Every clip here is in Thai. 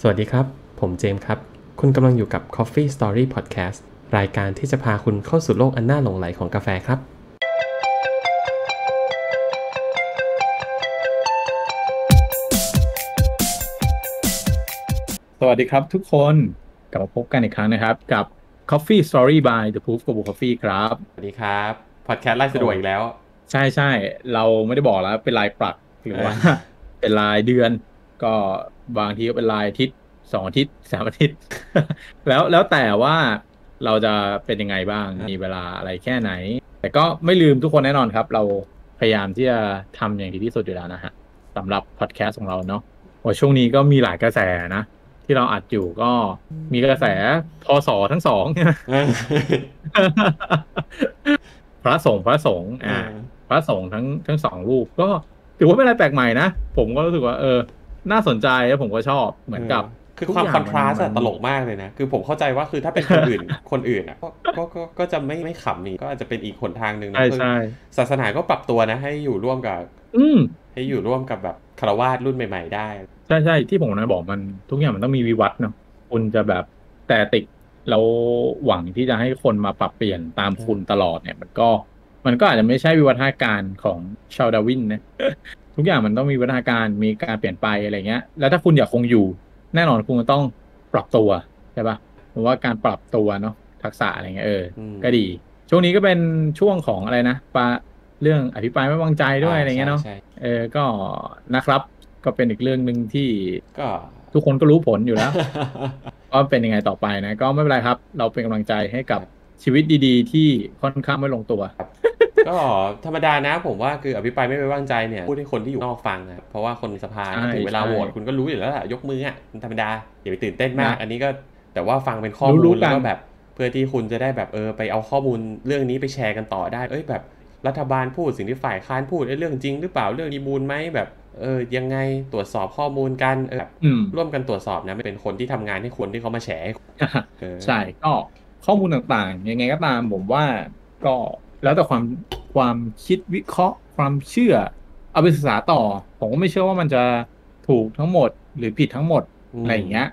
สวัสดีครับ ผมเจมส์ครับ คุณกำลังอยู่กับ Coffee Story Podcast รายการที่จะพาคุณเข้าสู่โลกอันน่าหลงไหลของกาแฟครับ สวัสดีครับทุกคนกลับมาพบกันอีกครั้งนะครับกับ Coffee Story by The Proof Global Coffee ครับ สวัสดีครับพอดแคสต์ไล่สะดวกอีกแล้ว ใช่ใช่เราไม่ได้บอกแล้วเป็นรายปรักหรือว่าเป็นรายเดือนก็ บางทีก็เป็นรายอาทิตย์สองอาทิตย์สามอาทิตย์ แล้วแล้วแต่ว่าเราจะเป็นยังไงบ้างมีเวลาอะไรแค่ไหน แต่ก็ไม่ลืมทุกคนแน่นอนครับ เราพยายามที่จะทำอย่างดีที่สุดอยู่แล้วนะฮะสำหรับพอดแคสต์ของเราเนาะว่าช่วงนี้ก็มีหลายกระแสนะ ที่เราอัดอยู่ก็มีกระแสพศทั้งสองพระสงฆ์พระสงฆ์อ่า พระสงฆ์ทั้งทั้งสองรูปก็ถือว่าเป็นอะไรแปลกใหม่นะ ผมก็รู้สึกว่าเออ น่าสนใจแล้วผมก็ชอบเหมือนกับ คือความทุกคย่องนทราสต์มันตลกมากเลยนะ คือผมเข้าใจว่าคือถ้าเป็นคนอื่นคนอื่นอะก็ก็ก็ก็จะไม่ไม่ขำนี่ก็อาจจะเป็นอีกหนทางหนึ่งนะใช่คือใช่ศาสนาก็ปรับตัวนะ ให้อยู่ร่วมกับ อืมให้อยู่ร่วมกับแบบคารวาสรุ่นใหม่ ๆ ได้ใช่ใช่ที่ผมนะบอกมันทุกอย่างมันต้องมีวิวัฒน์เนาะคุณจะแบบแต่ติดแล้วหวังที่จะให้คนมาปรับเปลี่ยนตามคุณตลอดเนี่ย มันก็มันก็อาจจะไม่ใช่วิวัฒนาการของชาวดาร์วินนะ ทุกอย่างมันต้องมีวิวัฒนาการมีการเปลี่ยนไปอะไรเงี้ย แล้วถ้าคุณอยากคงอยู่ แน่นอนคุณก็ต้องปรับตัวใช่ปะผมว่าการปรับตัวเนาะทักษะอะไรเงี้ยเอออมก็ดี ช่วงนี้ก็เป็นช่วงของอะไรนะปะเรื่องอภิปรายไม่วางใจด้วยอะไรเงี้ยเนาะใช่เออก็นะครับ ก็เป็นอีกเรื่องหนึ่งที่ก็ทุกคนก็รู้ผลอยู่แล้วว่าเป็นยังไงต่อไปนะ ก็ไม่เป็นไรครับ เราเป็นกำลังใจให้กับชีวิตดี ๆ ที่ค่อนข้างไม่ลงตัว ก็ธรรมดานะผมว่าคืออภิปรายไม่ไว้วางใจเนี่ยพูดให้คนที่อยู่นอกฟังนะเพราะว่าคนในสภาใช่ถึงเวลาใช่โหวตคุณก็รู้อยู่แล้วแหละยกมืออะมันธรรมดาอย่าไปตื่นเต้นมากนะอันนี้ก็แต่ว่าฟังเป็นข้อรู้มูลๆแล้วกัก็นแบบ เพื่อที่คุณจะได้แบบเออไปเอาข้อมูลเรื่องนี้ไปแชร์กันต่อได้ เอ้ยแบบรัฐบาลพูดสิ่งที่ฝ่ายค้านพูดเอ้ยเรื่องจริงหรือเปล่าเรื่องมีมูลไหมแบบเออยังไงตรวจสอบข้อมูลกันเออแบบอืมร่วมกันตรวจสอบนะไม่เป็นคนที่ทำงานให้คนที่เขามาแชร์ให้คุณเออใช่ก็ข้อมูลต่างๆ ยังไงก็ตามผมว่าก็ แล้วแต่ความความคิดวิเคราะห์ความเชื่อ เอาไปศึกษาต่อ ผมก็ไม่เชื่อว่ามันจะถูกทั้งหมดหรือผิดทั้งหมดอืมอะไรอย่างเงี้ย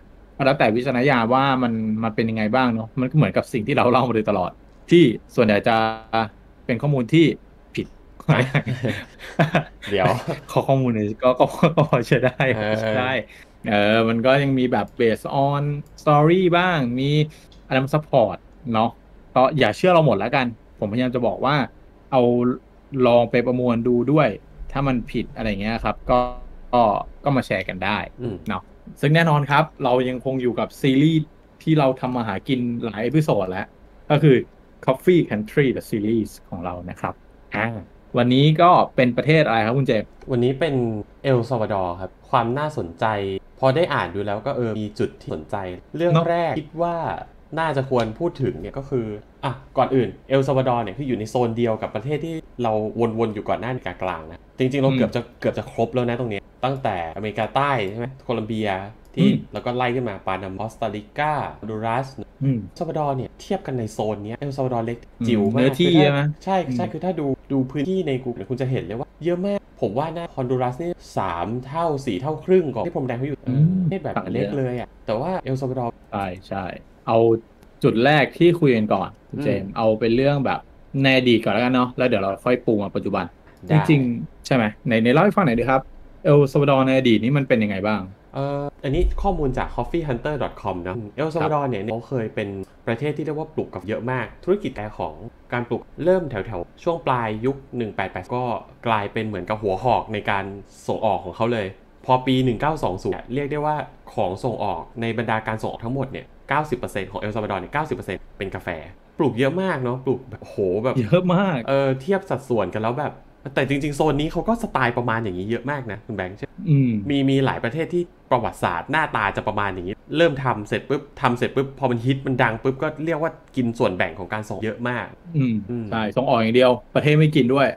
แล้วแต่วิจารณญาณว่ามันมันเป็นยังไงบ้างเนาะมันก็เหมือนกับสิ่งที่เราเล่ามาโดยตลอด ที่ส่วนใหญ่จะเป็นข้อมูลที่ผิด เดี๋ยวข้อข้อมูลเนี่ยก็ก็ก็พอใช้ได้เอพออใช้ได้เออมันก็ยังมีแบบ based on story บ้างมีอะไรมา support เนาะก็อย่าเชื่อเราหมดแล้วกัน ผมพยายามจะบอกว่า เอาลองไปประมวลดูด้วย ถ้ามันผิดอะไรเงี้ยครับ ก็ก็ก็มาแชร์กันได้อืมเนาะซึ่งแน่นอนครับ เรายังคงอยู่กับซีรีส์ที่เราทำมาหากินหลาย episode แล้ว ก็คือ Coffee Country the Series ของเรานะครับอ่าวันนี้ก็เป็นประเทศอะไรครับคุณเจมส์วันนี้เป็นเอลซาวาดอร์ครับ ความน่าสนใจ พอได้อ่านดูแล้วก็เออมีจุดที่สนใจ เรื่องเนอะแรกคิดว่า น่าจะควรพูดถึงเนี่ยก็คืออะก่อนอื่นเอลซาวาดอร์เนี่ยคืออยู่ในโซนเดียวกับประเทศที่เราวนๆอยู่ก่อนหน้าอเมริกากลางนะจริงๆเราเกือบจะเกือบจะครบแล้วนะตรงเนี้ยตั้งแต่อเมริกาใต้ใช่ไหมโคลัมเบียที่แล้วก็ไล่ขึ้นมาปานามาคอสตาริกาฮอนดูรัสอืมซาวาดอร์เนี่ยเทียบกันในโซนเนี้ยเอลซาวาดอร์เล็กจิ๋วอืมมากเนื้อที่คือถ้าใช่ไหมใช่ใช่อืมคือถ้าดูดูพื้นที่ในกูเนี่ยคุณจะเห็นเลยว่าเยอะมาก ผมว่านะฮอนดูรัสนี่สามเท่าสี่เท่าครึ่งของที่พรมแดนเขาอยู่อืมประเทศแบบเล็กเลยอะแต่ว่าเอลซาวาดอร์ใช่ใช่ เอาจุดแรกที่คุยกันก่อนคุณอืมเจมส์เอาเป็นเรื่องแบบในอดีตก่อนแล้วกันเนาะแล้วเดี๋ยวเราค่อยปูมาปัจจุบันจได้จริงๆ ใช่ไหมในในเล่าให้ฟังหน่อยดีครับเอลซาวาดอร์ในอดีตนี้มันเป็นยังไงบ้างเอ่ออันนี้ข้อมูลจาก coffeehunter.com นะเอลซาวาดอร์เนี่ยเขาเคยเป็นประเทศที่เรียกว่าปลูกกาแฟเยอะมาก ธุรกิจแรกของการปลูกเริ่มแถวๆ ช่วงปลายยุค 1880ก็กลายเป็นเหมือนกับหัวหอกในการส่งออกของเขาเลย พอปี 1920เนี่ยเรียกได้ว่าของส่งออกในบรรดาการส่งออกทั้งหมดเนี่ย 90%ของเอลซาวาดอร์เนี่ย90%เป็นกาแฟ ปลูกเยอะมากเนาะปลูกแบบโหแบบเยอะมากเออเทียบสัดส่วนกันแล้วแบบ แต่จริง ๆ โซนนี้เขาก็สไตล์ประมาณอย่างนี้เยอะมากนะคุณแบงค์ใช่อืมมีมีหลายประเทศที่ประวัติศาสตร์หน้าตาจะประมาณอย่างนี้ เริ่มทำเสร็จปุ๊บทำเสร็จปุ๊บพอมันฮิตมันดังปุ๊บก็เรียกว่ากินส่วนแบ่งของการส่งเยอะมาก อืมอืมใช่ส่งออกอย่างเดียว ประเทศไม่กินด้วย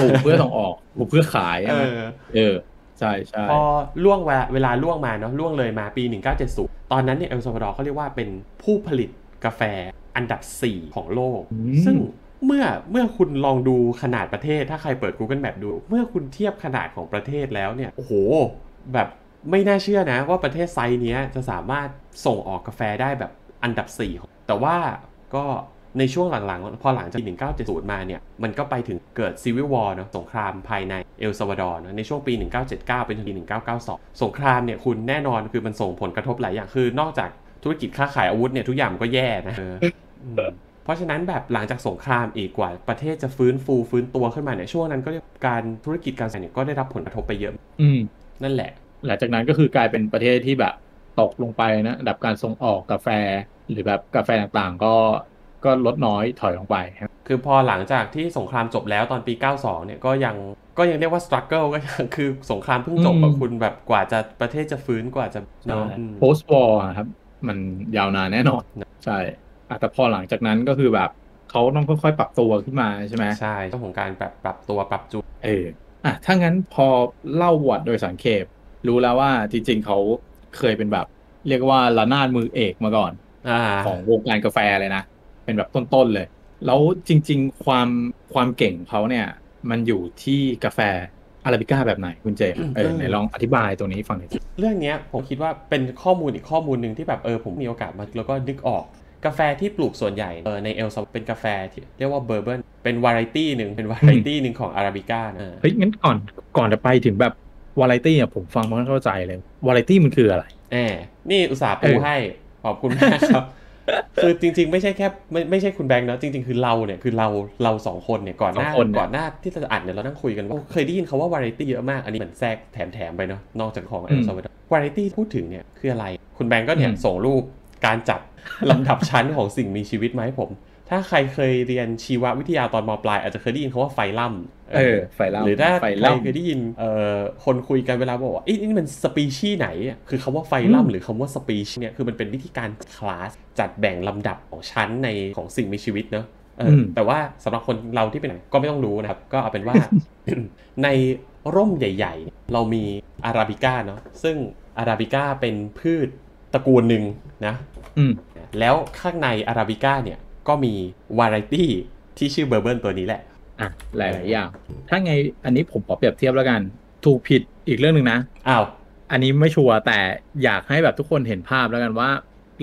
ปลูกเพื่อส่งออกปลูกเพื่อขายเอใช่ไหมอเออ ใช่ใช่พอล่วงเวลาเวลาล่วงมาเนาะล่วงเลยมาปี 1970 ตอนนั้นเนี่ยเอลซาวาดอร์เขาเรียกว่าเป็นผู้ผลิตกาแฟอันดับ 4 ของโลกอืมซึ่งเมื่อเมื่อคุณลองดูขนาดประเทศ ถ้าใครเปิด Google Map ดู เมื่อคุณเทียบขนาดของประเทศแล้วเนี่ย โอ้โห แบบไม่น่าเชื่อนะว่าประเทศไซส์เนี้ยจะสามารถส่งออกกาแฟได้แบบอันดับ 4 แต่ว่าก็ ในช่วงหลังๆ พอหลังจาก1970 มาเนี่ย มันก็ไปถึงเกิด civil war เนาะสงครามภายในเอลซาวาดอร์นะในช่วงปี 1979 เป็นถึงปี 1992 สงครามเนี่ยคุณแน่นอนคือมันส่งผลกระทบหลายอย่าง คือนอกจากธุรกิจค้าขายอาวุธเนี่ยทุกอย่างมันก็แย่นะเอออืมเพราะฉะนั้นแบบหลังจากสงครามอีกกว่า ประเทศจะฟื้นฟูฟื้นตัวขึ้นมาเนี่ยช่วงนั้นก็การธุรกิจการขายเนี่ยก็ได้รับผลกระทบไปเยอะ อืมนั่นแหละ หลังจากนั้นก็คือกลายเป็นประเทศที่แบบตกลงไปนะอันดับการส่งออกกาแฟ หรือแบบกาแฟต่างๆ ก็ ก็ลดน้อยถอยลงไปครับคือพอหลังจากที่สงครามจบแล้วตอนปี 92 เนี่ยก็ยังก็ยังเรียกว่า struggle ก็ยังคือสงครามเพิ่งจบอะคุณแบบกว่าจะประเทศจะฟื้นกว่าจะเนาะอืม post war อะครับ มันยาวนานแน่นอน ใช่อะแต่พอหลังจากนั้นก็คือแบบเขาต้องค่อยๆปรับตัวขึ้นมาใช่ไหมใช่เรื่องของการแบบปรับตัวปรับจูนเอออะถ้างั้นพอเล่าประวัติโดยสังเขปรู้แล้วว่าจริงๆเขาเคยเป็นแบบ เรียกว่าระนาดมือเอกมาก่อนอ่าของวงการกาแฟเลยนะ เป็นแบบต้นๆเลย แล้วจริง ๆ ความความเก่งของเขาเนี่ย มันอยู่ที่กาแฟอาราบิก้าแบบไหนคุณเจเออไหนลองอธิบายตรงนี้ให้ฟังหน่อยสิเรื่องเนี้ยผมคิดว่าเป็นข้อมูลอีกข้อมูลหนึ่งที่แบบเออผมมีโอกาสมาแล้วก็นึกออกกาแฟที่ปลูกส่วนใหญ่เออในเอลซาเป็นกาแฟที่เรียกว่า Bourbon เป็นวาไรตี้หนึ่งเป็นวาไรตี้หนึ่งของอาราบิก้านะเฮ้ยงั้นก่อนก่อนจะไปถึงแบบวาไรตี้อะผมฟังไม่เข้าใจเลยวาไรตี้มันคืออะไรแหมนี่อุตส่าห์ปูเออให้ขอบคุณมากครับ คือจริง ๆ ไม่ใช่แค่ไม่ไม่ใช่คุณแบงค์เนาะจริง ๆ คือเราเนี่ยคือเราเราสองคนเนี่ยก่อนหน้าสองคนเนี่ยก่อนหน้าที่จะอัดเนี่ยเรานั่งคุยกันว่าเคยได้ยินคำว่าวาไรตี้เยอะมากอันนี้เหมือนแทรกแถมๆไปเนาะนอกจากของเอลซาวาดอร์วาไรตี้พูดถึงเนี่ยคืออะไร คุณแบงค์ก็เนี่ยอืมส่งรูปการจัดลำดับชั้นของสิ่งมีชีวิตมาให้ผม ถ้าใครเคยเรียนชีววิทยาตอนมปลาย อาจจะเคยได้ยินคำว่าไฟลัมเออไฟล่ำหรือถ้าไฟใครล่ำเคยได้ยินเอ่อคนคุยกันเวลาบอกว่าเอ๊ะนี่มันสปีชีส์ไหนอะคือคำว่าไฟลัมอืมหรือคำว่าสปีชีส์เนี่ยคือมันเป็นวิธีการคลาสจัดแบ่งลำดับของชั้นในของสิ่งมีชีวิตเนอะเอออมแต่ว่าสำหรับคนเราที่เป็นไหนก็ไม่ต้องรู้นะครับ ก็เอาเป็นว่าในร่มใหญ่ ๆ เรามีอาราบิก้าเนาะซึ่งอาราบิก้าเป็นพืชตระกูลหนึ่งนะอืมแล้วข้างในอาราบิก้าเนี่ย ก็มีวาไรตี้ที่ชื่อเบอร์เบิร์นตัวนี้แหละอะหลายๆอย่างถ้าไงอันนี้ผมขอเปรียบเทียบแล้วกัน ถูกผิดอีกเรื่องหนึ่งนะอ้าวอันนี้ไม่ชัวร์แต่อยากให้แบบทุกคนเห็นภาพแล้วกันว่า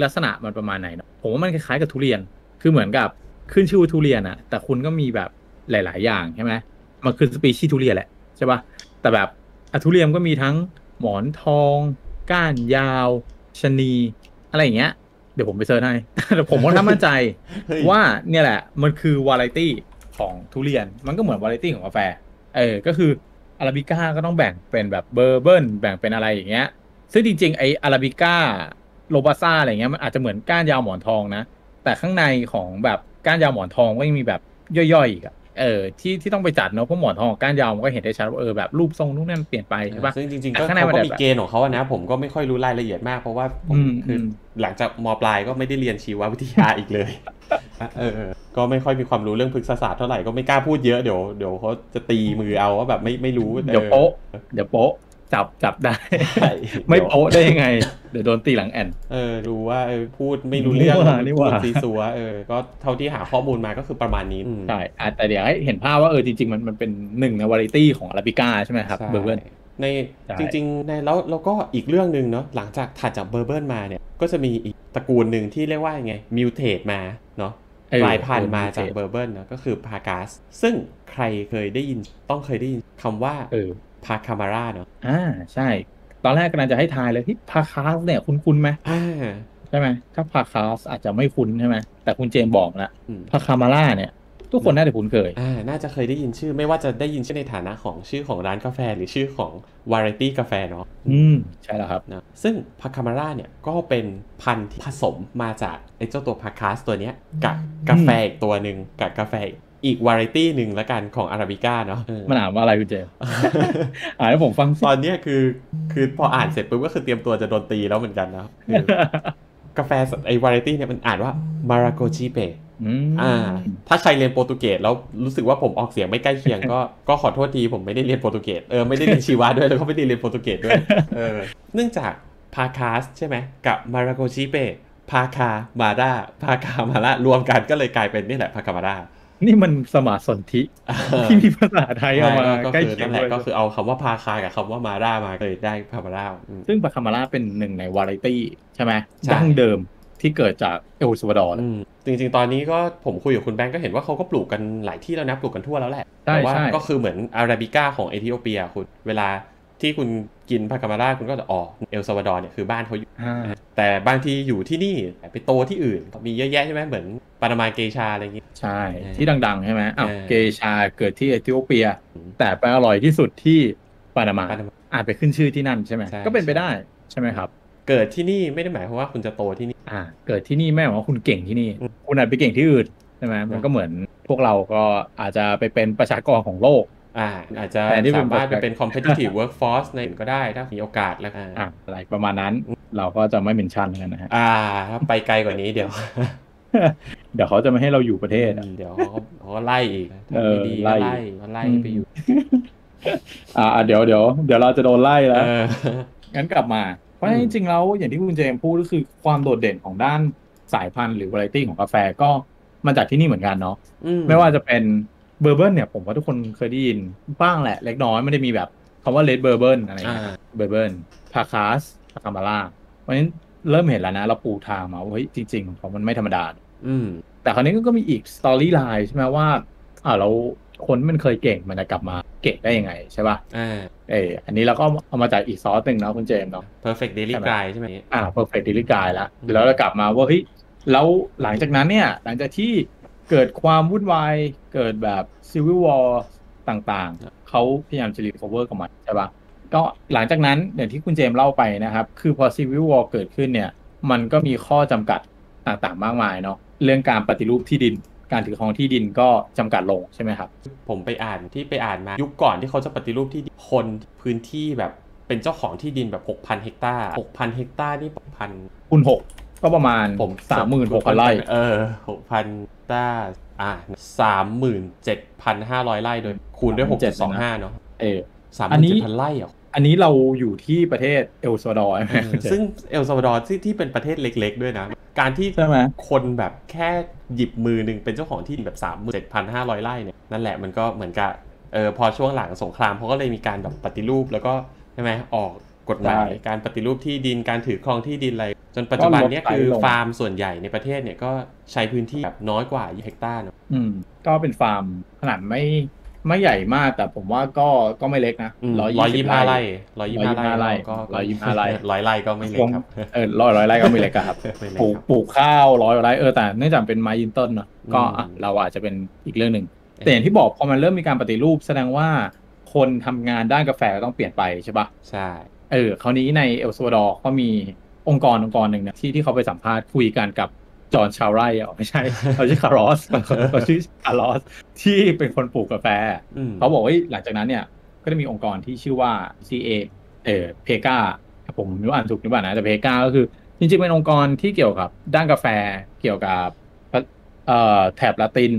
ลักษณะมันประมาณไหนเนอะผมว่ามันคล้ายๆกับทุเรียน คือเหมือนกับขึ้นชื่อว่าทุเรียนอะแต่คุณก็มีแบบหลาย ๆ อย่างใช่ไหมมันคือสปีชีส์ทุเรียนแหละใช่ปะแต่แบบอะทุเรียนก็มีทั้งหมอนทอง ก้านยาวชะนี อะไรอย่างเงี้ย เดี๋ยวผมไป search ให้แต่ผมก็น่ามั่นใจเฮ้ยว่าเนี่ยแหละ มันคือวาไรตี้ของทุเรียน มันก็เหมือนวาไรตี้ของกาแฟ เออ ก็คืออาราบิก้าก็ต้องแบ่งเป็นแบบ Bourbon แบ่งเป็นอะไรอย่างเงี้ย ซึ่งจริงๆ ไออาราบิก้าโรบัสต้าอะไรเงี้ย มันอาจจะเหมือนก้านยาวหมอนทองนะ แต่ข้างในของแบบก้านยาวหมอนทองก็ยังมีแบบย่อยๆอีกอะ เออที่ที่ต้องไปจัดเนอะเพราะหมอนทองกับก้านยาวมันก็เห็นได้ชัดว่าเออแบบรูปทรงนู่นนั่นเปลี่ยนไปใช่ปะซึ่งจริงๆแต่ก็ข้างในเขามันก็แบบมีเกณฑ์ของเขาอะนะ ผมก็ไม่ค่อยรู้รายละเอียดมากเพราะว่าผมอืมคือมหลังจากมปลายก็ไม่ได้เรียนชีววิทยาอีกเลยเออก็ไม่ค่อยมีความรู้เรื่องพฤกษศาสตร์เท่าไหร่ก็ไม่กล้าพูดเยอะเดี๋ยวเดี๋ยวเขาจะตีมือเอาว่าแบบไม่ไม่รู้เดี๋ยวโป๊ะเดี๋ยวโป๊ะ จับจับได้ใช่ไม่โป๊ะได้ยังไง เดี๋ยวโดนตีหลังแอ่นเออดูว่าเออพูดไม่รู้เรื่องนี่หว่านี่หว่าพูดซี้ซั้วเออก็เท่าที่หาข้อมูลมาก็คือประมาณนี้อืมใช่อะแต่เดี๋ยวให้เห็นภาพว่าเออจริง ๆ มันมันเป็นหนึ่งในวาไรตี้ของอาราบิก้าใช่ไหมครับใช่ Bourbon ในใช่จริงๆในแล้วแล้วก็อีกเรื่องหนึ่งเนาะหลังจากถัดจาก Bourbon มาเนี่ยก็จะมีอีกตระกูลหนึ่งที่เรียกว่ายังไง mutate มาเนาะเออกลายพันธุ์มาจาก mutate เบอร์เบิร์นเนาะก็คือพากาส ซึ่งใครเคยได้ยินต้องเคยได้ยินคำว่าเออ พาคามาร่าเนาะอ่าใช่ ตอนแรกกำลังจะให้ทายเลยที่พาคาสเนี่ยคุ้นคุ้นๆไหมอ่าใช่ไหมถ้าพาคาสอาจจะไม่คุ้นใช่ไหมแต่คุณเจมส์บอกแล้วอืมพาคามาร่าเนี่ย ทุกคนน่าจะคุ้นเคยอ่าน่าจะเคยได้ยินชื่อ ไม่ว่าจะได้ยินชื่อในฐานะของชื่อของร้านกาแฟหรือชื่อของวาไรตี้กาแฟเนาะอืมใช่แล้วครับนะซึ่งพาคามาร่าเนี่ยก็เป็นพันธุ์ที่ผสมมาจากไอ้เจ้าตัวพาคาสตัวเนี้ยกับกาแฟอีกตัวหนึ่งกับกาแฟ อีกวาไรตี้หนึ่งละกันของอาราบิก้าเนาะเออมันอ่านว่าอะไรคุณเจมส์อ่านให้ผมฟังสิตอนเนี้ยคือ คือพออ่านเสร็จปุ๊บก็คือเตรียมตัวจะโดนตีแล้วเหมือนกันนะคือกาแฟไอ้วาไรตี้เนี่ยมันอ่านว่ามาราโกจิเปอืมอ่า ถ้าใครเรียนโปรตุเกสแล้วรู้สึกว่าผมออกเสียงไม่ใกล้เคียงก็ก็ขอโทษทีผมไม่ได้เรียนโปรตุเกสเออไม่ได้เรียนชีวะด้วยแล้วก็ไม่ได้เรียนโปรตุเกสด้วยเออเนื่องจากพาคาสใช่ไหมกับมาราโกชิเปพาคามาดาพาคามาระรวมกันก็เลยกลายเป็นนี่แหละพาคามาดา นี่มันสมาสนธิที่มีภาษาไทยเอามาก็ใกล้คือเคียนั่งนแหละด้วยก็คือเอาคำว่าพาคากับคำว่ามาร่ามาเลยได้พามาร่าอืมซึ่งปาคามาร่าเป็นหนึ่งในวาไรตี้ใช่ไหมใช่ดั้งเดิมที่เกิดจากเอลซัวาดอร์อืมจริง ๆ ตอนนี้ก็ผมคุยกับคุณแบงก์ก็เห็นว่าเขาก็ปลูกกันหลายที่แล้วนะ ปลูกกันทั่วแล้วแหละใช่แต่ว่าใช่ก็คือเหมือนอาราบิก้าของเอธิโอเปียคุณเวลา ที่คุณกินพาคามาร่าคุณก็จะอ๋อเอลซาวาดอร์เนี่ยคือบ้านเขาอยู่อ่าแต่บางทีอยู่ที่นี่แต่ไปโตที่อื่นมีเยอะแยะใช่ไหมเหมือนปานามาเกชาอะไรอย่างงี้ ใช่เออที่ดัง ๆ ใช่ไหมอ้าวเออเกชาเกิดที่เอธิโอเปียอืมแต่ไปอร่อยที่สุดที่ปานามาปานามาอาจไปขึ้นชื่อที่นั่นใช่ไหมใช่ก็เป็นไปได้ใช่ไหมครับเกิดที่นี่ไม่ได้หมายความว่าคุณจะโตที่นี่ อ่า เกิดที่นี่ไม่หมายความว่าคุณเก่งที่นี่อืมคุณอาจไปเก่งที่อื่นใช่ไหมมันก็เหมือนพวกเราก็อาจจะไปเป็นประชากรของโลก อ่าอาจจะแทนที่เป็นสามารถไปแบบเป็น competitive workforce ในอื่นก็ได้ถ้ามีโอกาสแล้วอ่าอะอะไรประมาณนั้นเราก็จะไม่เมนชั่นกันนะฮะ อ่าถ้าไปไกลกว่านี้เดี๋ยว เดี๋ยวเขาจะไม่ให้เราอยู่ประเทศอะเดี๋ยวเขาก็เขาก็ไล่อีกเออไม่ดีไล่ก็ไล่ก็ไล่ไปอยู่ อ่าเดี๋ยวเดี๋ยวเดี๋ยวเราจะโดนไล่แล้วเอองั้นกลับมา เพราะฉะนั้นอืจมริงๆแล้วอย่างที่คุณเจมส์พูดก็คือความโดดเด่นของด้านสายพันธุ์หรือวาไรตี้ของกาแฟก็มาจากที่นี่เหมือนกันเนาะอืไม่ว่าจะเป็น Bourbon เนี่ยผมว่าทุกคนเคยได้ยินบ้างแหละ เล็กน้อยไม่ได้มีแบบคำว่า Red Bourbon อะไรอย่างอ่าเงี้ย Bourbon Pacas Pacamara เพราะฉะนั้นเริ่มเห็นแล้วนะ เราปูทางมาว่าเฮ้ยจริงๆของมันไม่ธรรมดาอืมแต่คราวนี้ก็มีอีก storyline ใช่ไหมว่าอ่าเราคนที่มันเคยเก่งมันจะกลับมาเก่งได้ยังไงใช่ป่ะอ่าเอออันนี้เราก็เอามาจากอีกซอสหนึ่งเนาะคุณเจมส์เนาะ Perfect Daily ใช่ไหม Grind ใช่ไหมอ่า perfect daily guide แล้วอืมแล้วเรากลับมาว่าเฮ้ยแล้วหลังจากนั้นเนี่ย หลังจากที่ เกิดความวุ่นวาย เกิดแบบ civil war ต่างๆ เขาพยายามจะ recover กับมันใช่ปะก็หลังจากนั้นอย่างที่คุณเจมส์เล่าไปนะครับ คือพอ civil war เกิดขึ้นเนี่ย มันก็มีข้อจำกัดต่างๆ มากมายเนาะเรื่องการปฏิรูปที่ดิน การถือครองที่ดินก็จำกัดลงใช่ไหมครับ ผมไปอ่านที่ไปอ่านมายุคก่อนที่เขาจะปฏิรูปที่ดินคนพื้นที่แบบเป็นเจ้าของที่ดินแบบ 6,000 เฮกตาร์ 6,000 เฮกตาร์นี่พันคูณห กก็ประมาณผมสามหมื่นหกพันไร่เออ6,000ตาร์อ่า37,500ไร่โดยคูณด้วย6.25เนาะเอออันนี้37,000ไร่เหรออันนี้เราอยู่ที่ประเทศเอลซัลวาดอร์ใช่ไหมเออซึ่งเอลซัลวาดอร์ที่ที่เป็นประเทศเล็ก ๆ ด้วยนะ การที่ใช่ไหมคนแบบแค่หยิบมือหนึ่งเป็นเจ้าของที่ดินแบบ37,500ไร่เนี่ยนั่นแหละมันก็เหมือนกับเออพอช่วงหลังสงครามเขาก็เลยมีการแบบปฏิรูปแล้วก็ใช่ไหมออก กฎหมายใช่การปฏิรูปที่ดินการถือครองที่ดินอะไร จนปัจจุบันเนี้ยก็ลดไซส์คือลงฟาร์มส่วนใหญ่ในประเทศเนี่ยก็ใช้พื้นที่แบบน้อยกว่า20เฮกตาร์เนอะอืม ก็เป็นฟาร์มขนาดไม่ไม่ใหญ่มากแต่ผมว่าก็ก็ไม่เล็กนะร้อยยี่สิบห้าไร่ร้อยยี่สิบห้า125ไร่ไร่ก็125ไร่ร้อยไร่ก็ไม่เล็กครับเออร้อยร้อยไร่ก็ไม่เล็กอะครับไม่เล็กปลูกครับปลูกข้าวร้อยไร่เออแต่เนื่องจากเป็นไม้ยืนต้นเนาะก็อะอืมเราอาจจะเป็นอีกเรื่องหนึ่งแต่อย่างที่บอกพอมันเริ่มมีการปฏิรูปแสดงว่าคนทำงานด้านกาแฟก็ต้องเปลี่ยนไปใช่ปะใช่ เออคราวนี้ในเอลซัลวาดอร์ก็มีองค์กรองค์กรหนึ่งนะที่ที่เขาไปสัมภาษณ์คุยกันกับจอห์นชาวไร่อะไม่ใช่เขาชื่อคาร์ลอสเขาชื่อคาร์ลอสที่เป็นคนปลูกกาแฟอืมเขาบอกว่าเฮ้ยหลังจากนั้นเนี่ย ก็จะมีองค์กรที่ชื่อว่า CA เออเพกาผมไม่รู้อ่านถูกหรือเปล่านะแต่เพกาก็คือ จริงๆ เป็นองค์กรที่เกี่ยวกับด้านกาแฟเกี่ยวกับเอ่อแถบละติน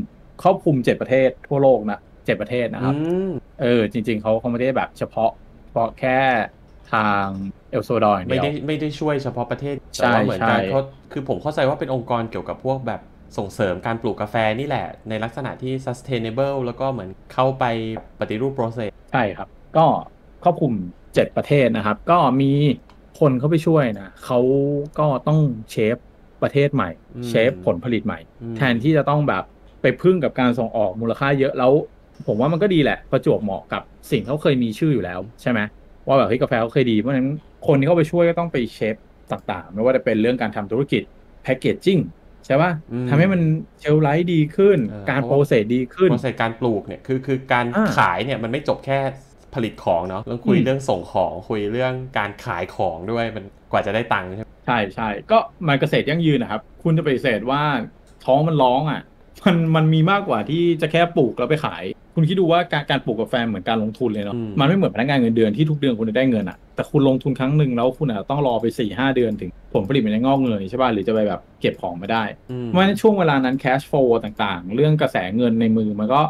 ครอบคลุมเจ็ดประเทศทั่วโลกนะเจ็ดประเทศนะครับอืมเออจริง ๆเขาเขาไม่ได้แบบเฉพาะเฉพาะแค่ ทางเอลซัลวาดอร์อย่างไม่เดียวได้ไม่ได้ช่วยเฉพาะประเทศใช่แต่ว่าเหมือนกันใช่เขาคือผมเข้าใจว่าเป็นองค์กรเกี่ยวกับพวกแบบส่งเสริมการปลูกกาแฟนี่แหละ ในลักษณะที่ sustainable แล้วก็เหมือนเข้าไปปฏิรูป process ใช่ครับ ก็ครอบคลุมเจ็ดประเทศนะครับ ก็มีคนเข้าไปช่วยนะเขาก็ต้องเชฟประเทศใหม่อืมเชฟผลผลิตใหม่อืมแทนที่จะต้องแบบไปพึ่งกับการส่งออกมูลค่าเยอะแล้ว ผมว่ามันก็ดีแหละประจวบเหมาะกับสิ่งที่เขาเคยมีชื่ออยู่แล้วใช่ไหม ว่าแบบเฮ้ยกาแฟเขาเคยดี เพราะฉะนั้นคนที่เข้าไปช่วยก็ต้องไปเชฟต่างๆ ไม่ว่าจะเป็นเรื่องการทำธุรกิจแพ c เกจจิ้งใช่ป่ะอืมทำให้มันเชลไลท์ดีขึ้นเออการเพโปราะรว่าเซสดีขึ้น process การปลูกเนี่ยคือคือการอ่าขายเนี่ยมันไม่จบแค่ผลิตของเนาะต้องคุยอืมเรื่องส่งของคุยเรื่องการขายของด้วยมันกว่าจะได้ตังค์ใช่ไหมใช่ใช่ก็มันเกษตรยั่งยืนนะครับ คุณจะไปฏิเสธว่าท้องมันร้องอะมันมันมีมากกว่าที่จะแค่ปลูกแล้วไปขาย คุณคิดดูว่าการการปลูกกาแฟเหมือนการลงทุนเลยเนาะมันไม่เหมือนพนักงานเงินเดือนที่ทุกเดือนคุณจะได้เงินอะแต่คุณลงทุนครั้งหนึ่งแล้วคุณอาจจะต้องรอไปสี่ห้าเดือนถึงผลผลิตมันจะงอกเงยใช่ป่ะหรือจะไปแบบเก็บของไม่ได้อืมเพราะฉะนั้นช่วงเวลานั้น cash flow ต่างๆ เรื่องกระแสเงินในมือมันก็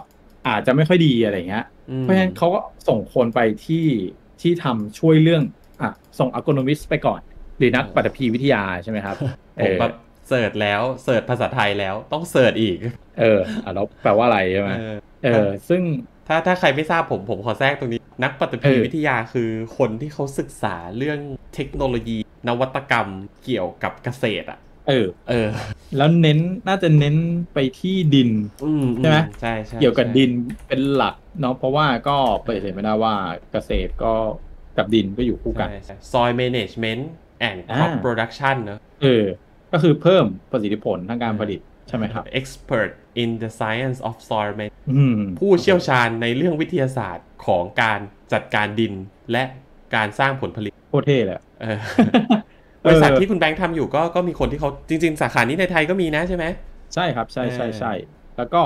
อาจจะไม่ค่อยดีอะไรเงี้ยอืมเพราะฉะนั้นเขาก็ส่งคนไปที่ที่ทำช่วยเรื่องอะส่งอัลก o นมิสไปก่อนหรือนักปฐพีวิทยาใช่ไหมครับผมแบบ เสิร์ชแล้วเสิร์ชภาษาไทยแล้วต้องเสิร์ชอีก เอออะแล้วแปลว่าอะไรใช่ไหมเออเออซึ่งถ้าถ้าใครไม่ทราบผมผมขอแทรกตรงนี้ นักปฏิพีเออวิทยาคือคนที่เขาศึกษาเรื่องเทคโนโลยี นวัตกรรมเกี่ยวกับเกษตรอะเออ เออ แล้วเน้นน่าจะเน้นไปที่ดินอืมใช่ไหมใช่ใช่เกี่ยวกับใช่ดินเป็นหลักเนาะเพราะว่าก็ปฏิเสธไม่ได้ว่าเกษตรก็กับดินก็อยู่คู่กันใช่ใช่ soil management and crop อ่า production เนอะเออ ก็คือเพิ่มประสิทธิผลทางการผลิตใช่ไหมครับ expert in the science of soil management อืมผู้เชี่ยวชาญในเรื่องวิทยาศาสตร์ของการจัดการดินและการสร้างผลผลิตโคตรเท่เลยอะเออบริษัทที่คุณแบงค์ทำอยู่ก็ก็มีคนที่เขาจริง ๆ สาขานี้ในไทยก็มีนะใช่ไหมใช่ครับ ใช่ใช่เออใช่แล้วก็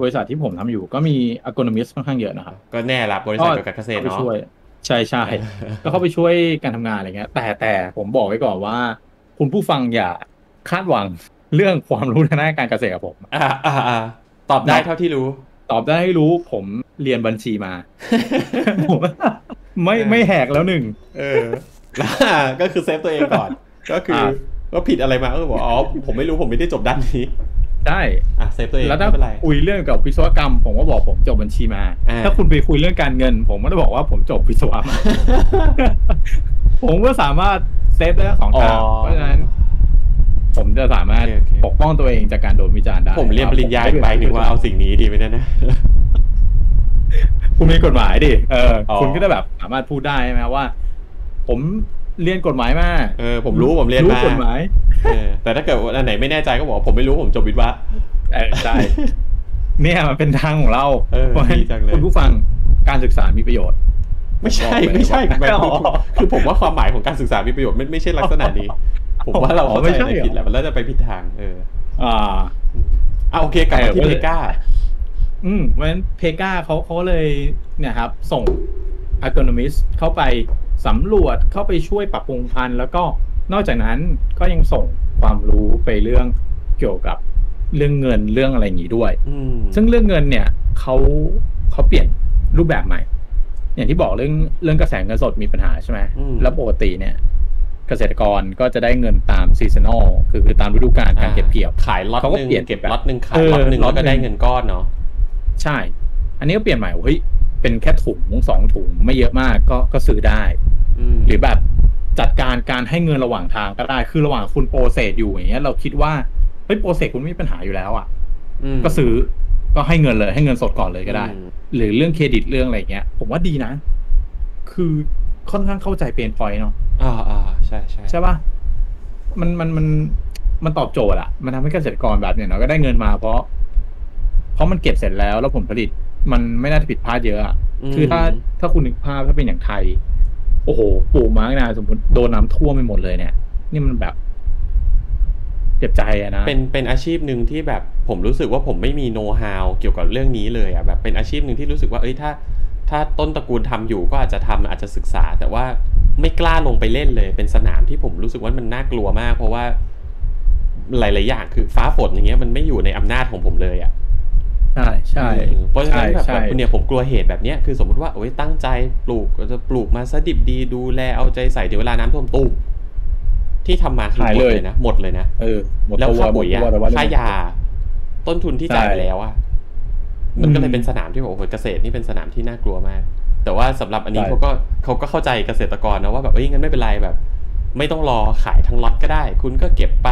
บริษัทที่ผมทำอยู่ก็มีอ c o n o m i s t ค่อนข้างเยอะนะครับ ก็แน่ละบริษัทเกี่ยวกับเกษตรเข้าไปเนาะช่วยใช่ใช่ก็เข้าไปช่วยการทำงานอะไรเงี้ยแต่แต่ผมบอกไว้ก่อนว่า คุณผู้ฟังอย่า คาดหวังเรื่องความรู้ทางด้านการเกษตรกับผม อ่าอ่าอ่าตอบได้เท่าที่รู้ ตอบได้ให้รู้ผมเรียนบัญชีมาผมไม่ไม่แหกแล้วหนึ่งเออก็คือ save ตัวเองก่อน ก็คืออ่าก็ผิดอะไรมาก็บอกอ๋อผมไม่รู้ผมไม่ได้จบด้านนี้ได้อะ save ตัวเองแล้วไม่ถ้าเป็นไรคุยเรื่องกับวิศวกรรม ผมก็บอกผมจบบัญชีมาอ่าถ้าคุณไปคุยเรื่องการเงิน ผมก็จะบอกว่าผมจบวิศวะมาผมก็สามารถ save ได้ทั้งสองทางเพราะฉะนั้น ผมจะสามารถโอเคโอเคปกป้องตัวเองจากการโดนวิจารณ์ได้ ผมเรียนปริญญาอีกใบหนึ่งว่าเอาสิ่งนี้ดีไหมเนยนะคุณมีกฎหมายดิเออออ คุณก็จะแบบสามารถพูดได้ใช่ไหมว่า ผมเรียนกฎหมายมาเออผมรู้ผมเรียนรู้มากฎหมายเออแต่ถ้าเกิดว่าอันไหนไม่แน่ใจก็บอกว่าผมไม่รู้ผมจบวิทย์วะเออใช่เนี่ยมันเป็นทางของเราเออพราะฉะนั้นดีจังเลยคุณผู้ฟังการศึกษามีประโยชน์ ไม่ใช่บอกเลยไม่ใช่ว่าแบบอ๋อคือผมว่าความหมายของการศึกษามีประโยชน์ไม่ไม่ใช่ลักษณะนี้ ผมว่าเราอ๋อเข้าไม่ใจใช่อะไรเหรอผิดแหละมันน่าจะไปผิดทาง เออ อ่าอะโอเคกลับมาที่เออเพก้าอืมเพราะฉะนั้นเพกาเขาเขาเลยเนี่ยครับ ส่ง a g r o n o m i s t เข้าไปสำรวจเข้าไปช่วยปรับปรุงพันธุ์แล้วก็นอกจากนั้นก็ยังส่งความรู้ไปเรื่องเกี่ยวกับเรื่องเงินเรื่องอะไรอย่างนี้ด้วยอืมซึ่งเรื่องเงินเนี่ยเขาเขาเปลี่ยนรูปแบบใหม่ อย่างที่บอกเรื่องเรื่องกระแสเงินสดมีปัญหาใช่ไหมอืมแล้วปกติเนี่ย เกษตรกรก็จะได้เงินตาม seasonal คือคือตามฤดูกาลการเก็บเกี่ยวขายล็อตเขาก็หนึ่งเปลี่ยนเก็บแบบล็อตหนึ่งขาเอยอล็อตหนึ่งล็อแล้วตก็ได้หนึ่งเงินก้อนเนาะใช่ อันนี้ก็เปลี่ยนใหม่ว่าเฮ้ยเป็นแค่ถุงสองถุงไม่เยอะมากก็ก็ซื้อได้อืมหรือแบบจัดการการให้เงินระหว่างทางก็ได้คือระหว่างคุณ process อยู่อย่างเงี้ยเราคิดว่าเฮ้ย process คุณไม่มีปัญหาอยู่แล้วอะมก็ซื้อก็ให้เงินเลยให้เงินสดก่อนเลยก็ได้อืมหรือเรื่องเครดิตเรื่องอะไรเงี้ย ผมว่าดีนะ คือ ค่อนข้างเข้าใจ pain point เนาะอ่าอ่าใช่ใช่ใช่ป่ะมันมันมันมันตอบโจทย์อะมันทำให้เกษตรกรแบบเนี่ยเนาะก็ได้เงินมาเพราะ เพราะมันเก็บเสร็จแล้วแล้วผลผลิต มันไม่น่าจะผิดพลาดเยอะอะมคือถ้าถ้าคุณนึกภาพถ้าเป็นอย่างไทย โอ้โหปลูกมาตั้งนานสมมติโดนน้ำท่วมไปหมดเลยเนี่ย นี่มันแบบเจ็บใจอะนะเป็นเป็นอาชีพหนึ่งที่แบบผมรู้สึกว่าผมไม่มีโน้ตฮาวเกี่ยวกับเรื่องนี้เลยอะแบบเป็นอาชีพหนึ่งที่รู้สึกว่าเอ้ยถ้า ถ้าต้นตระกูลทำอยู่ก็อาจจะทำอาจจะศึกษา แต่ว่าไม่กล้าลงไปเล่นเลย เป็นสนามที่ผมรู้สึกว่ามันน่ากลัวมาก เพราะว่าหลาย ๆ อย่างคือฟ้าฝนอย่างเงี้ยมันไม่อยู่ในอำนาจของผมเลยอะใช่ใช่เออเพราะฉะนั้นแบบใช่แบบเนี่ยผมกลัวเหตุแบบเนี้ยคือสมมติว่าโอ้ยตั้งใจปลูกจะปลูกมาซะดิบดีดูแลเอาใจใส่ถึงเวลาน้ำท่วมตุ้มที่ทำมาคือหายหมดเลยเลยนะหมดเลยนะเออหมดแล้วตัวค่าหมปุ๋ดยตัวอะแต่ว่าค่ายา ต้นทุนที่จ่ายไปแล้วอะ มันก็เลยอืมเป็นสนามที่บอกโอ้โหเกษตรนี่เป็นสนามที่น่ากลัวมาก แต่ว่าสำหรับอันนี้ใช่เขาก็เขาก็เข้าใจเกษตรกรนะว่าแบบเอ้ยงั้นไม่เป็นไรแบบ ไม่ต้องรอขายทั้งล็อตก็ได้ คุณก็เก็บไป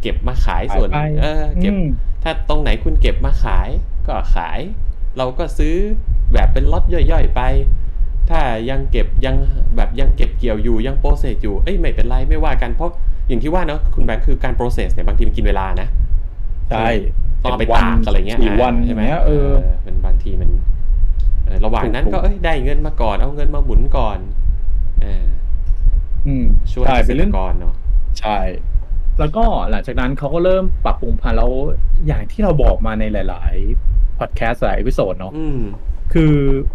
เก็บมาขายส่วนขายไปเออเก็บอืมถ้าตรงไหนคุณเก็บมาขายก็ขาย เราก็ซื้อแบบเป็นล็อตย่อยๆไป ถ้ายังเก็บยังแบบยังเก็บเกี่ยวอยู่ยัง process อยู่เอ้ยไม่เป็นไรไม่ว่ากันเพราะอย่างที่ว่าเนาะคุณแบงค์คือการ process เนี่ยบางทีมันกินเวลานะใช่ ต้องเอาไปตากอะไรเงี้ยสี่วันใช่ไหมเงี้ยเออมันบางทีมันเออระหว่างนั้นถูกก็เอ้ยได้เงินมาก่อนเอาเงินมาหมุนก่อนเอออืมช่วยใช่เกษตรกรเป็นเรื่องเนาะใช่แล้วก็หลังจากนั้นเขาก็เริ่มปรับปรุงพันธุ์แล้วอย่างที่เราบอกมาในหลาย ๆ พอดแคสต์หลาย episode เนาะอืมคือ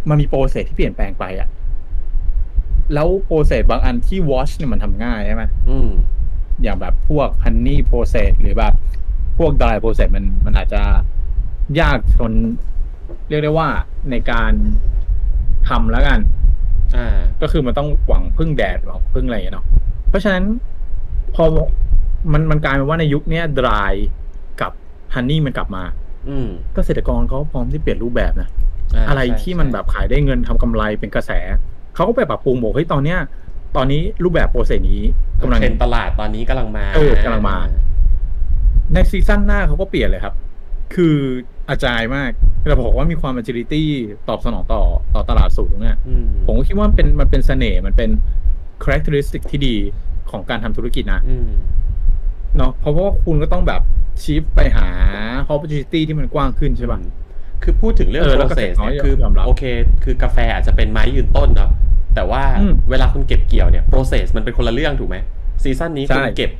มันมี process ที่เปลี่ยนแปลงไปอะแล้ว process บางอันที่ wash เนี่ยมันทำง่ายใช่ไหมอืมอย่างแบบพวก honey process หรือแบบ พวกด y โปรเซสมันมันอาจจะยากจนเรียกได้ว่าในการทำแล้วกัน อ่า ก็คือมันต้องหวังพึ่งแดดหวังพึ่งอะไรอย่างเงี้ยเนาะเพราะฉะนั้นพอมันมันกลายเป็นว่าในยุคเนี้ย dry กับ honey มันกลับมา อืมเกษตรกรเขาพร้อมที่เปลี่ยนรูปแบบนะาอะไรใช่ที่มันใช่แบบขายได้เงินทำกำไรเป็นกระแส เขาก็ไปปรับปรุงบอกเฮ้ยตอนเนี้ย ตอนนี้รูปแบบโปรเซสนี้กำลังเทรนด์ตลาดตอนนี้กำลังมาเออกำลังมา ในซีซั่นหน้าเขาก็เปลี่ยนเลยครับ คืออาจายมากเราบอกว่ามีความ agility ตอบสนองต่อต่อตลาดสูงเนี่ยอืมผมก็คิดว่ามันเป็นมันเป็นเสน่ห์มันเป็น characteristic ที่ดีของการทำธุรกิจนะอืมเนาะเพราะว่าคุณก็ต้องแบบชิฟไปหา opportunity ที่มันกว้างขึ้นใช่ป่ะคือพูดถึงเรื่องเออแล้ว process เกษตรน้อยเนี่ยคือยอมรับโอเค คือกาแฟอาจจะเป็นไม้ยืนต้นเนาะแต่ว่าอืมเวลาคุณเก็บเกี่ยวเนี่ย process มันเป็นคนละเรื่องถูกไหม season นี้ใช่คุณเก็บ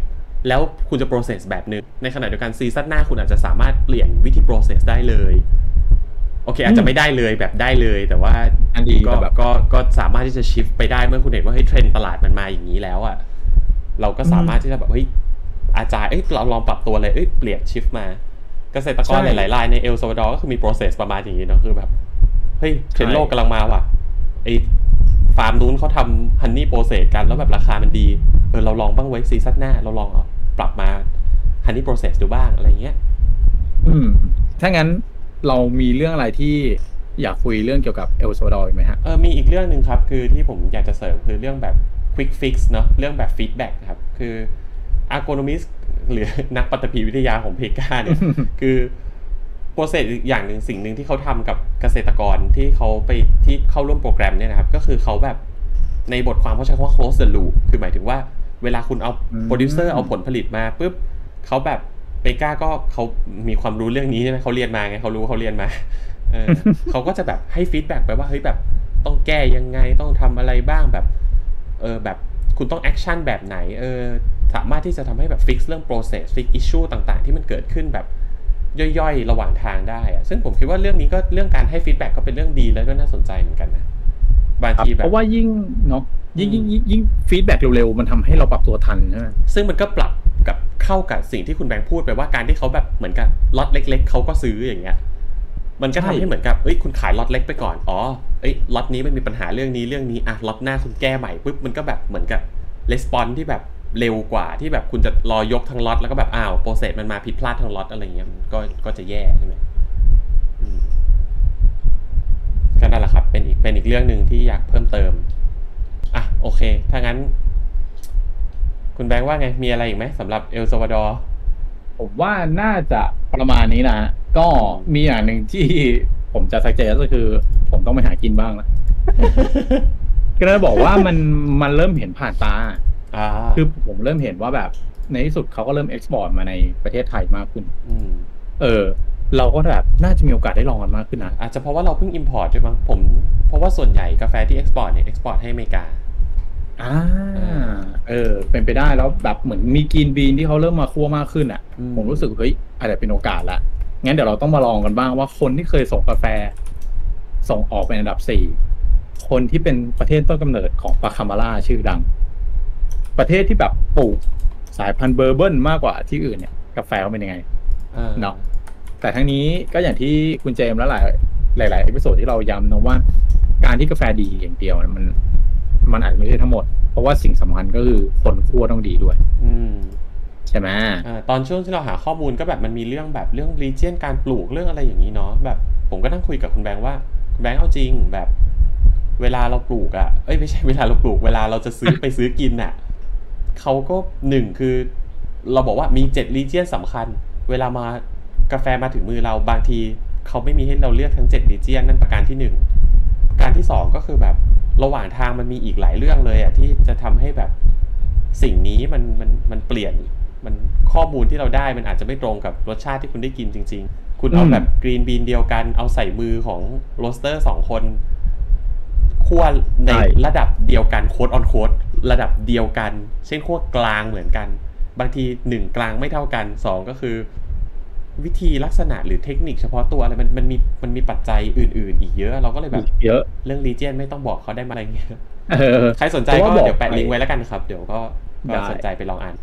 แล้วคุณจะ process แบบนึง ในขณะเดียวกัน season หน้าคุณอาจจะสามารถเปลี่ยนวิธี process ได้เลย โอเค อาจจะไม่ได้เลยแบบได้เลย แต่ว่าอันดีก็แต่แบบก็ก็สามารถที่จะ shift ไปได้เมื่อคุณเห็นว่าเฮ้ยเทรนด์ตลาดมันมาอย่างนี้แล้วอะ่ะเราก็สามารถที่จะแบบเฮ้ยอาจารย์เอ้ยเราลองปรับตัวเลยเอ้ยเปลี่ยน shift มาเกษตรกรหลายๆรายในเอลซัลวาดอร์ก็คือมี process ประมาณอย่างนี้เนาะคือแบบเฮ้ยเทรนด์โลกกำลังมาว่ะไอ้ฟาร์มนู้นเขาทำ honey process กันแล้วแบบราคามันดี เออเราลองบ้างไว้ season หน้า เราลองเอาปรับมา honey process ดูบ้างอะไรเงี้ย อืม ถ้างั้นเรามีเรื่องอะไรที่อยากคุยเรื่องเกี่ยวกับเอลซัลวาดอร์อีกไหมฮะ เออ มีอีกเรื่องหนึ่งครับ คือที่ผมอยากจะเสริมคือเรื่องแบบ quick fix เนาะ เรื่องแบบ feedback ครับ คือ agronomist หรือนักปฐพีวิทยาของเพกาเนี่ย คือ process อีกอย่างหนึ่งสิ่งหนึ่งที่เขาทำกับเกษตรกรที่เขาไปที่เข้าร่วมโปรแกรมเนี่ยนะครับ ก็คือเขาแบบ ในบทความเขาใช้คำว่า close the loop คือหมายถึงว่าเวลาคุณเอาอืมโปรดิวเซอร์เอาผลผลิตมาปุ๊บเขาแบบเพราะว่าก็เขามีความรู้เรื่องนี้ใช่ไหมเขาเรียนมาไงเขารู้เขาเรียนมาเออเขาก็จะแบบให้ feedback ไปว่าเฮ้ยแบบต้องแก้ยังไงต้องทำอะไรบ้างแบบเออแบบคุณต้อง action แบบไหนเออสามารถที่จะทำให้แบบฟิกเรื่อง process ฟิก issue ต่างๆ ที่มันเกิดขึ้นแบบย่อยๆ ระหว่างทางได้อะซึ่งผมคิดว่าเรื่องนี้ก็เรื่องการให้ feedback ก็เป็นเรื่องดีแล้วก็น่าสนใจเหมือนกันนะ ครับบางทีแบบเพราะว่ายิ่งเนาะยิ่งยิ่งยิ่งยิ่ง feedback เร็วๆ มันทำให้เราปรับตัวทันใช่ไหมซึ่งมันก็ปรับกับเข้ากับสิ่งที่คุณแบงค์พูดไปว่าการที่เขาแบบเหมือนกับล็อตเล็ก ๆเขาก็ซื้ออย่างเงี้ยมันก็ทำให้เหมือนกับเอ้ยคุณขายล็อตเล็กไปก่อนอ๋อเอ้ยล็อตนี้มันมีปัญหาเรื่องนี้เรื่องนี้อะล็อตหน้าคุณแก้ใหม่ปุ๊บมันก็แบบเหมือนกับrespond ที่แบบเร็วกว่าที่แบบคุณจะรอยกทั้งล็อตแล้วก็แบบอ้าว process มันมาผิดพลาดทั้งล็อตอะไรเงี้ยมันก็ก็จะแย่ใช่ไหมอืมก็นั่นแหละครับเป็น อีกเป็นอีกเรื่องหนึ่งที่อยากเพิ่มเติม อะโอเค ถ้างั้น คุณแบงค์ว่าไง มีอะไรอีกไหมสำหรับเอลซาวาดอร์ ผมว่าน่าจะประมาณนี้นะ ก็มีอย่างหนึ่งที่ผมจะ suggest็คือ ผมต้องไปหากินบ้างละก็เลยบอกว่ามันมันเริ่มเห็นผ่านตาอ่าคือผมเริ่มเห็นว่าแบบในที่สุดเขาก็เริ่ม export มาในประเทศไทยมากขึ้นอืมเออ เราก็แบบน่าจะมีโอกาสได้ลองกันมากขึ้นนะอาจจะเพราะว่าเราเพิ่ง import ด้วยมั้งผมเพราะว่าส่วนใหญ่กาแฟที่ export เนี่ย export ให้อเมริกาอ่าเออ เป็นไปได้แล้วแบบเหมือนมี green bean ที่เขาเริ่มมาคั่วมากขึ้นอะอืมผมรู้สึกเฮ้ยอาจจะเป็นโอกาสละงั้นเดี๋ยวเราต้องมาลองกันบ้างว่าคนที่เคยส่งกาแฟ ส่งออกเป็นอันดับสี่คนที่เป็นประเทศต้นกำเนิดของ Pacamara ชื่อดัง ประเทศที่แบบปลูกสายพันธุ์ Bourbon มากกว่าที่อื่นเนี่ย กาแฟเขาเป็นยังไงอ่าเนาะ แต่ทั้งนี้ก็อย่างที่คุณเจมส์และหลายหลายๆ episode ที่เราย้ำนะว่า การที่กาแฟดีอย่างเดียวเนี่ยมัน มันอาจจะไม่ใช่ทั้งหมด เพราะว่าสิ่งสำคัญก็คือคนคั่วต้องดีด้วย อืมใช่ไหมอ่าตอนช่วงที่เราหาข้อมูลก็แบบมันมีเรื่องแบบเรื่อง region การปลูกเรื่องอะไรอย่างนี้เนาะแบบผมก็นั่งคุยกับคุณแบงค์ว่าคุณแบงค์เอาจริงแบบ เวลาเราปลูกอะ่ะเอ้ยไม่ใช่เวลาเราปลูก เวลาเราจะซื้อไปซื้อกินอะ่ะเขาก็หนึ่งคือ เราบอกว่ามีเจ็ด region สำคัญ เวลามา กาแฟมาถึงมือเราบางทีเขาไม่มีให้เราเลือกทั้งเจ็ด region นั่นประการที่หนึ่งประการที่สองก็คือแบบระหว่างทางมันมีอีกหลายเรื่องเลยอะ่ะที่จะทำให้แบบสิ่งนี้มันมันมันเปลี่ยนมันข้อมูลที่เราได้มันอาจจะไม่ตรงกับรสชาติที่คุณได้กินจริง ๆ คุณเอาอืมแบบ green bean เดียวกัน เอาใส่มือของ roaster สองคนคั่วในระดับเดียวกัน quote unquote ระดับเดียวกัน เช่นคั่วกลางเหมือนกัน บางทีหนึ่งกลางไม่เท่ากันสองก็คือ วิธีลักษณะหรือเทคนิคเฉพาะตัวอะไรมันมันมีมันมีปัจจัยอื่น ๆ อีกเยอะ เราก็เลยแบบเยอะเรื่อง region ไม่ต้องบอกเขาได้ไหมอะไรเงี้ยเออใครสนใจเพก็ราะว่าก็บอกเดี๋ยวแปะไปลิงก์ไว้แล้วกันครับ เดี๋ยวก็ก็ได้สนใจไปลองอ่าน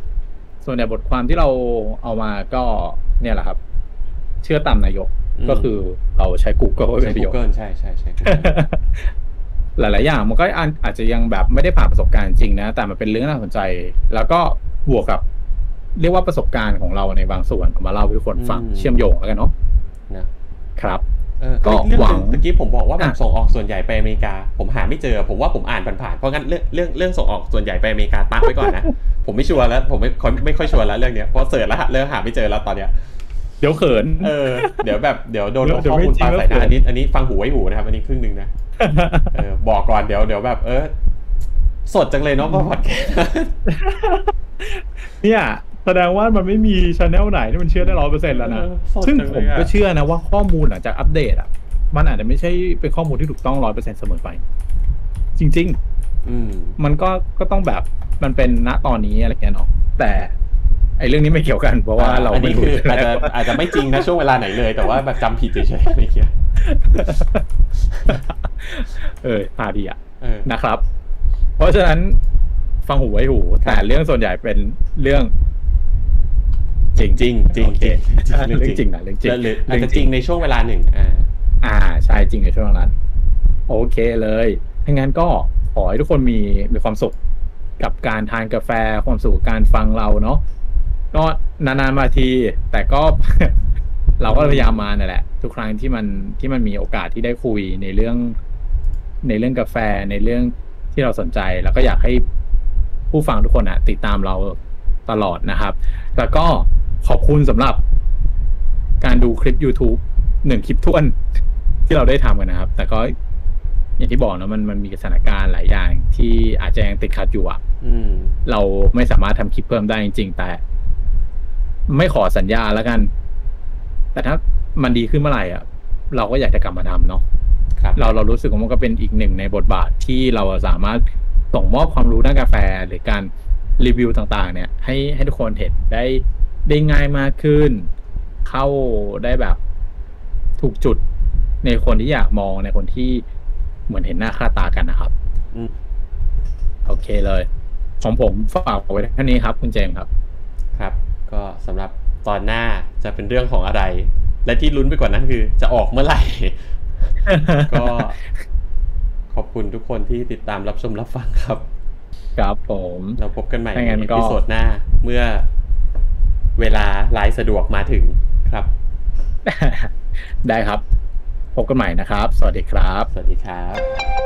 ส่วนในบทความที่เราเอามาก็เนี่ยแหละครับ เชื่อตามนายกอืมก็คือเราใช้ Google ใช้เป็นประโยชน์ Google ใช่ใช่ใช่หลาย ๆ อย่างมันก็อาจจะยังแบบไม่ได้ผ่านประสบการณ์จริงนะ แต่มันเป็นเรื่องน่าสนใจ แล้วก็บวกกับ เรียกว่าประสบการณ์ของเราในบางส่วนเอามาเล่าให้ทุกคนฟังอืมเชื่อมโยงแล้วกันเนาะนะครับเออก็เรื่องหวังเมื่อกี้ผมบอกว่าแบบอะส่งออกส่วนใหญ่ไปอเมริกา ผมหาไม่เจอ ผมว่าผมอ่านผ่านๆเพราะงั้นเรื่องเรื่องเรื่องส่งออกส่วนใหญ่ไปอเมริกาตั้งไว้ก่อนนะผมไม่ชัวร์แล้ว ผมไม่ค่อยไม่ค่อยชัวร์แล้วเรื่องเนี้ยเพราะเสิร์ชแล้วเรื่องหาไม่เจอแล้วตอนเนี้ยเดี๋ยวเขินเออเดี๋ยวแบบเดี๋ยวโดนเดี๋ยวข้อมูลเดี๋ปยวลาไม่ใส่จริงนะแล้วอันนี้อันนี้ฟังหูไว้หูนะครับ อันนี้ครึ่งหนึ่งนะเออบอกก่อนเดี๋ยวเดี๋ยวแบบ เออ สดจังเลยเนาะพอดแคสต์เนี่ย แสดงว่ามันไม่มีชแนลไหนที่มันเชื่อได้ร้อยเปอร์เซ็นต์แล้วนะเออสดซึ่งจังผเลมยอะก็เชื่อนะว่าข้อมูลหลังจากอัปเดตอะ มันอาจจะไม่ใช่เป็นข้อมูลที่ถูกต้องร้อยเปอร์เซ็นต์เสมอไป จริงอืมๆมันก็ก็ต้องแบบมันเป็นณตอนนี้อะไรเงี้ยเนาะแต่ไอ้เรื่องนี้ไม่เกี่ยวกันเพราะว่าเราอันไม่นี้รู้คืออาจจะอาจจะไม่จริงนะช่วงเวลาไหนเลย แต่ว่าแบบจำผิดเฉยๆไม่เกี่ยวเออพาดีอะเออนะครับ เพราะฉะนั้นฟังหูไว้หู แต่เรื่องส่วนใหญ่เป็นเรื่อง จริงจริงจริงโอเคจริงเรื่องจริงนะเรื่องจริงหรืออาจจะจริงในช่วงเวลาหนึ่งอ่าอ่าใช่จริงในช่วงนั้น โอเคเลยถ้างั้นก็ขอให้ทุกคนมีมีความสุขกับการทานกาแฟความสุขกับการฟังเราเนาะก็นานๆมาที แต่ก็เราก็พยายามมานั่นแหละ ทุกครั้งที่มันที่มันมีโอกาสที่ได้คุยในเรื่อง ในเรื่องกาแฟในเรื่องที่เราสนใจ แล้วก็อยากให้ผู้ฟังทุกคนอะติดตามเราตลอดนะครับ แล้วก็ ขอบคุณสำหรับการดูคลิป YouTube หนึ่งคลิปท้วนที่เราได้ทำกันนะครับ แต่ก็อย่างที่บอกนะมันมันมีสถานการณ์หลายอย่าง ที่อาจจะยังติดขัดอยู่อะอืมเราไม่สามารถทำคลิปเพิ่มได้จริง ๆ แต่ ไม่ขอสัญญาแล้วกัน แต่ถ้ามันดีขึ้นเมื่อไหร่อะ เราก็อยากจะกลับมาทำเนาะครับเราเรารู้สึกว่ามันก็เป็นอีกหนึ่งในบทบาทที่เราสามารถส่งมอบความรู้ด้านกาแฟหรือการรีวิวต่าง ๆ เนี่ย ให้ให้ทุกคนเห็นได้ ได้ง่ายมากขึ้น เข้าได้แบบถูกจุดในคนที่อยากมองในคนที่เหมือนเห็นหน้าค่าตากันนะครับอืมโอเคเลย ของผมฝากไว้แค่นี้ครับ คุณเจมส์ครับ ครับ ก็สำหรับตอนหน้าจะเป็นเรื่องของอะไร และที่ลุ้นไปกว่านั้นคือ จะออกเมื่อไหร่ ก็ขอบคุณทุกคนที่ติดตามรับชมรับฟังครับ ครับผม เราพบกันใหม่ถ้าในงั้นอีก็พิโซดหน้า เมื่อ เวลาไลน์สะดวกมาถึงครับ ได้ครับ พบกันใหม่นะครับ สวัสดีครับ สวัสดีครับ